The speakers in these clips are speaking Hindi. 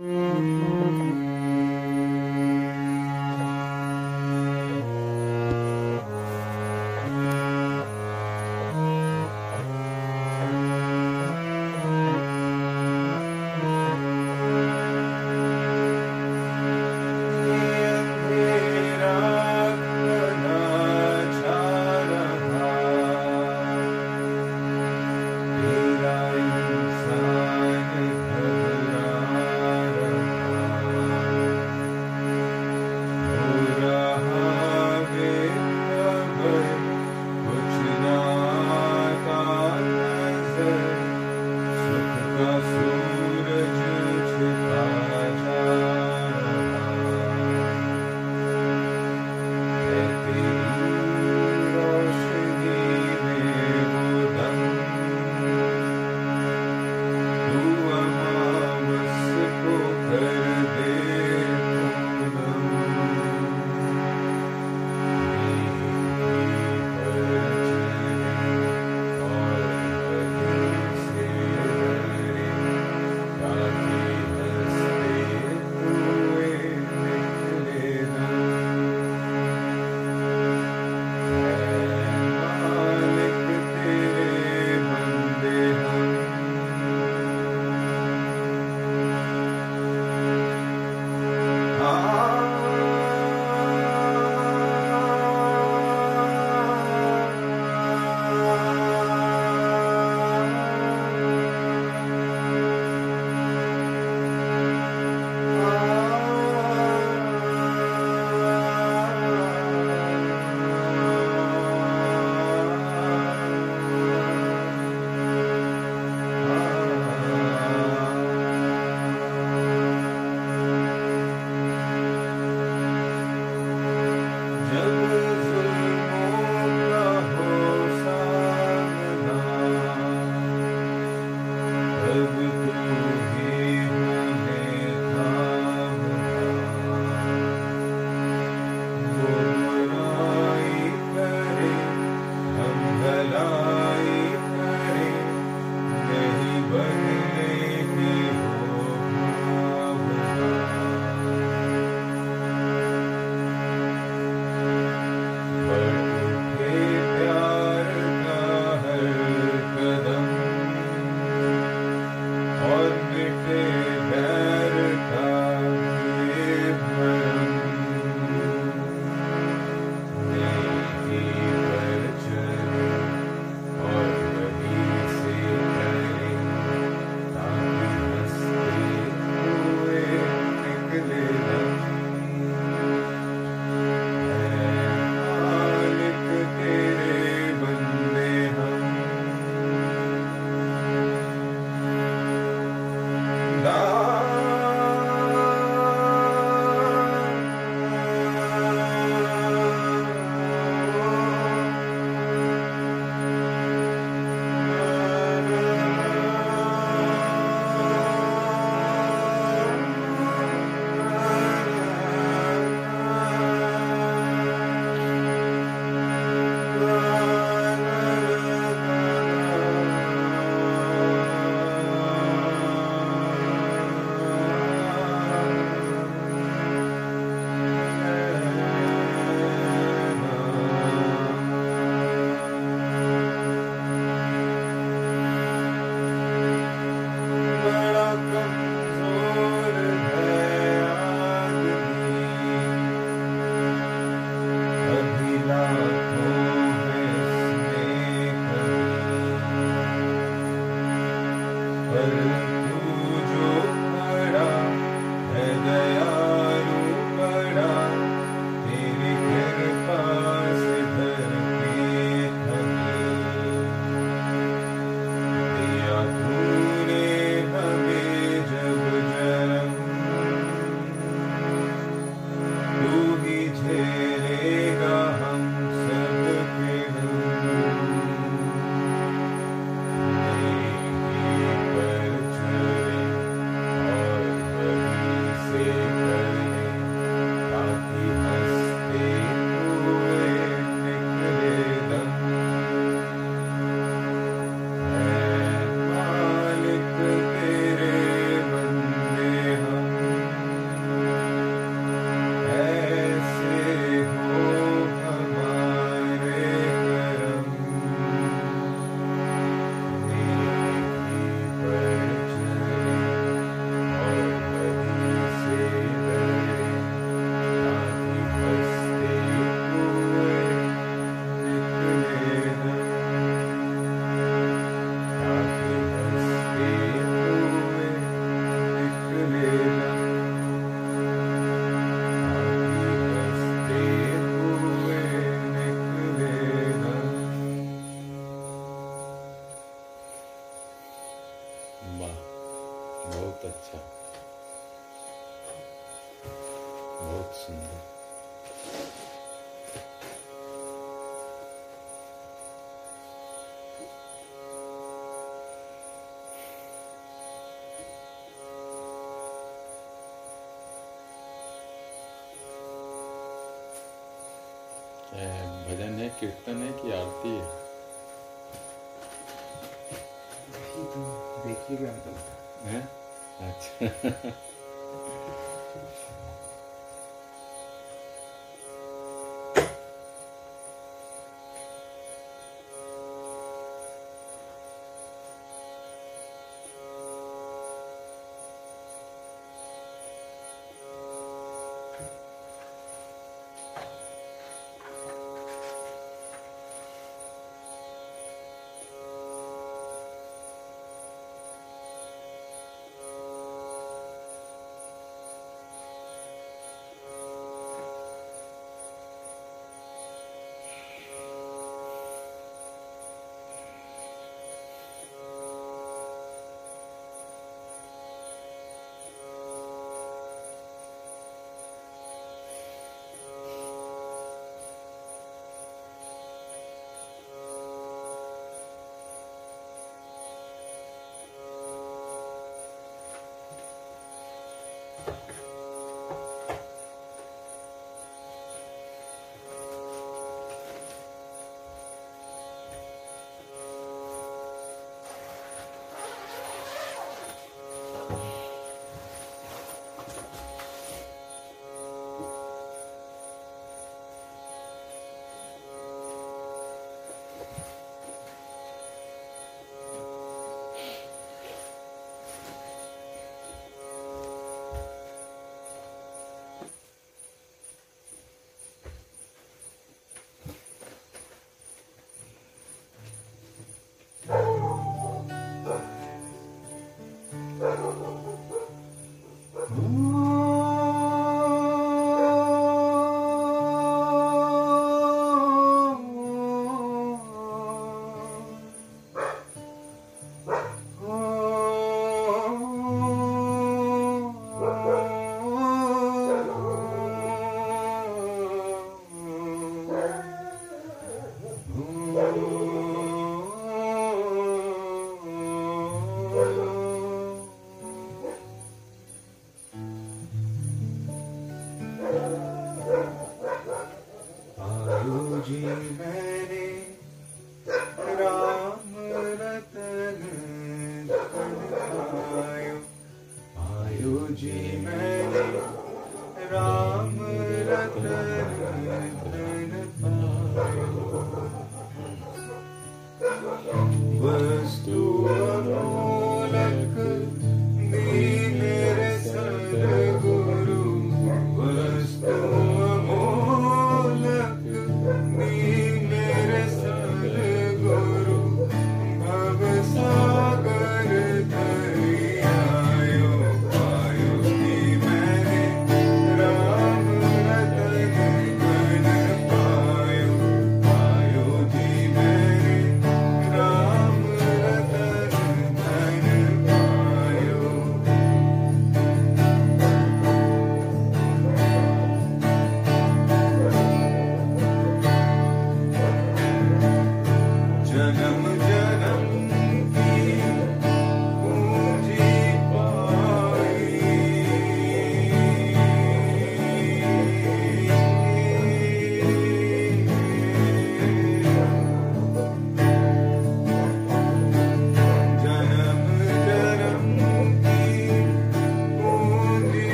うん。बहुत अच्छा। बहुत सुंदर। भजन है कीर्तन है कि आरती है? देखिए भी है? अच्छा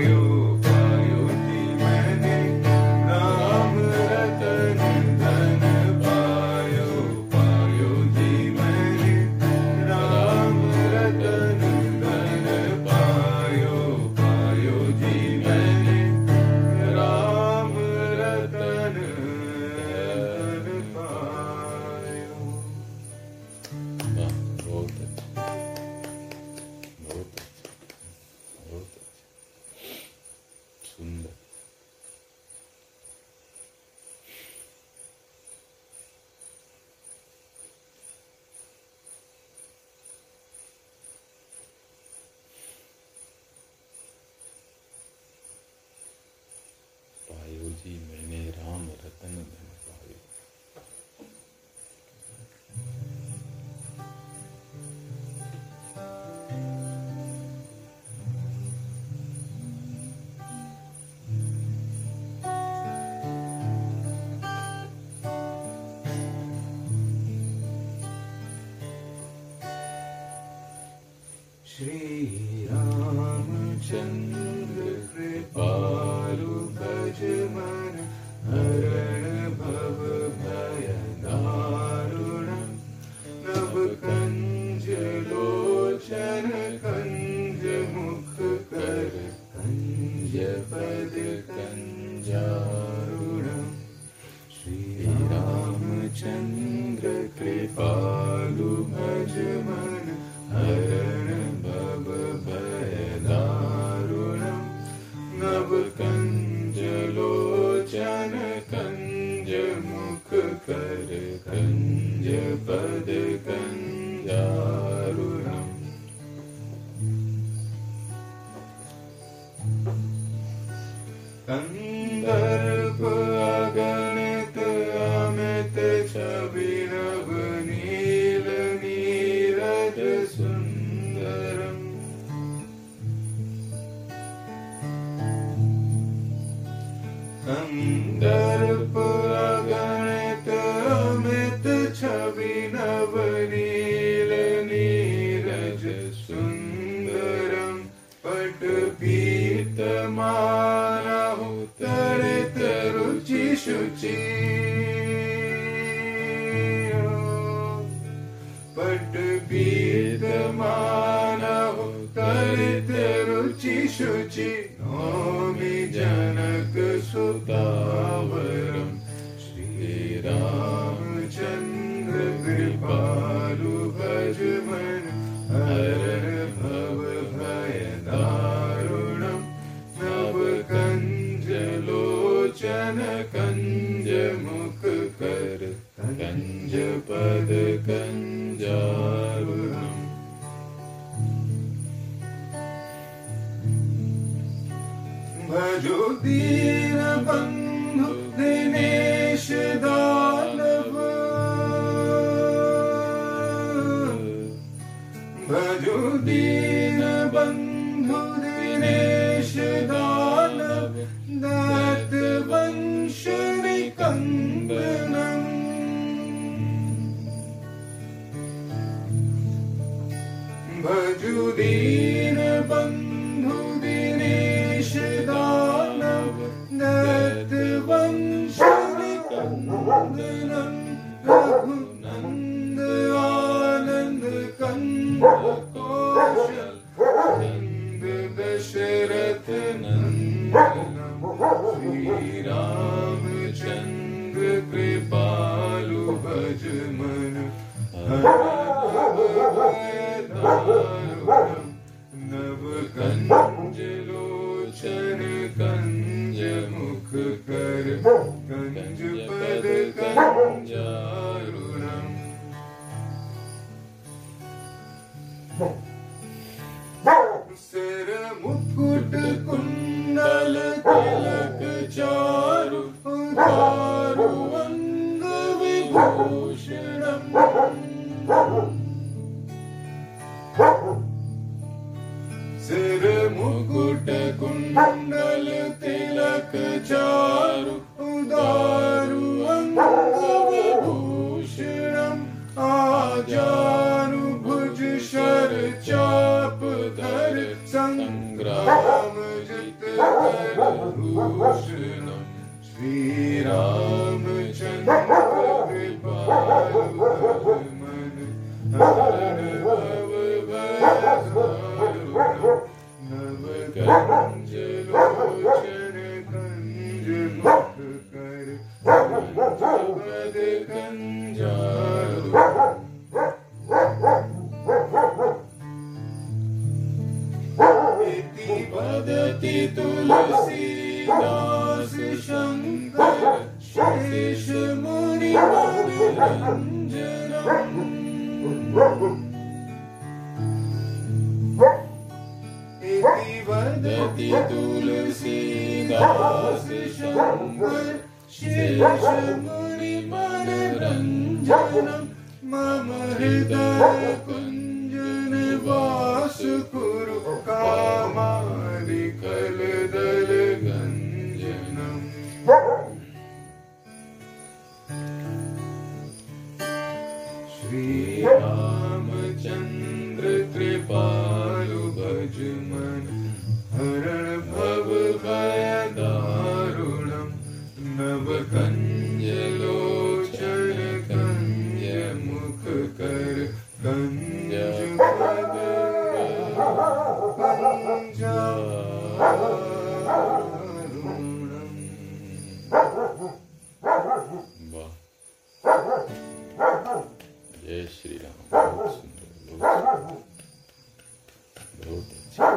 you. श्रीराम चन्द्र कृपालभज मन अरणभव भयदारुण नव कञ्ज लोचन कञ्जमुख कर कञ्जपद कञ्जारुण श्रीरामचन्द्र कृपा ज्योतिरमु श्री रामचंद्र कृपालु भज मन नव कंज लोचन कंज मुख कर कंज पद कंजारुणम सर मुकुट कुंड फलक चारु चारु अङ्गविभूषणम् सिर मुकुट कुण्डल तिलक चारु उदार Thank you. पति तुलसीदास शंकर शेषमुनि मम हृदय जय श्री राम बहुत सुंदर बहुत अच्छा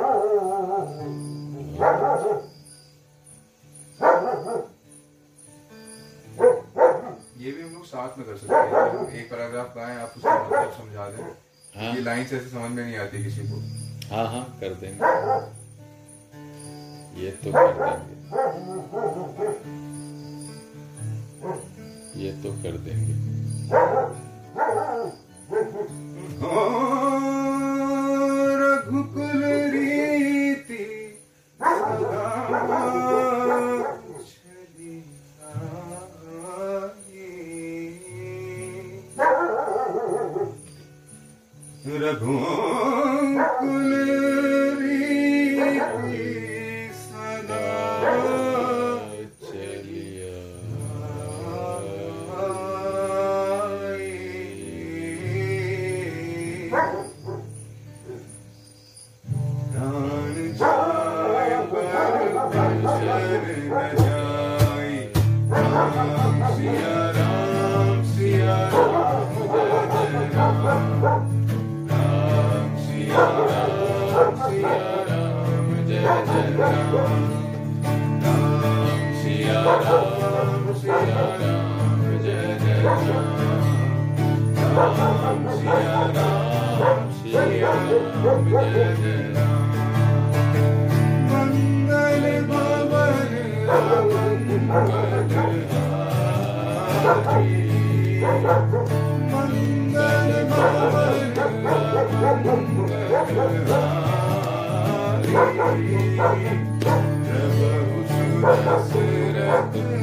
ये भी हम लोग साथ में कर सकते हैं। एक पैराग्राफ गाएँ आप उसका मतलब समझा दें। हाँ। ये लाइन से ऐसे समझ में नहीं आती किसी को। हाँ हाँ कर देंगे। ये तो कर देंगे। ये तो कर देंगे। रघुकुल रीति सदा जय जय राम राम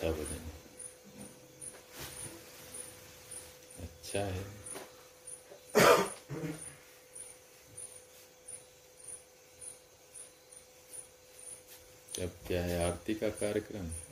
अच्छा भजन है अच्छा है अब क्या है? आरती का कार्यक्रम? ठीक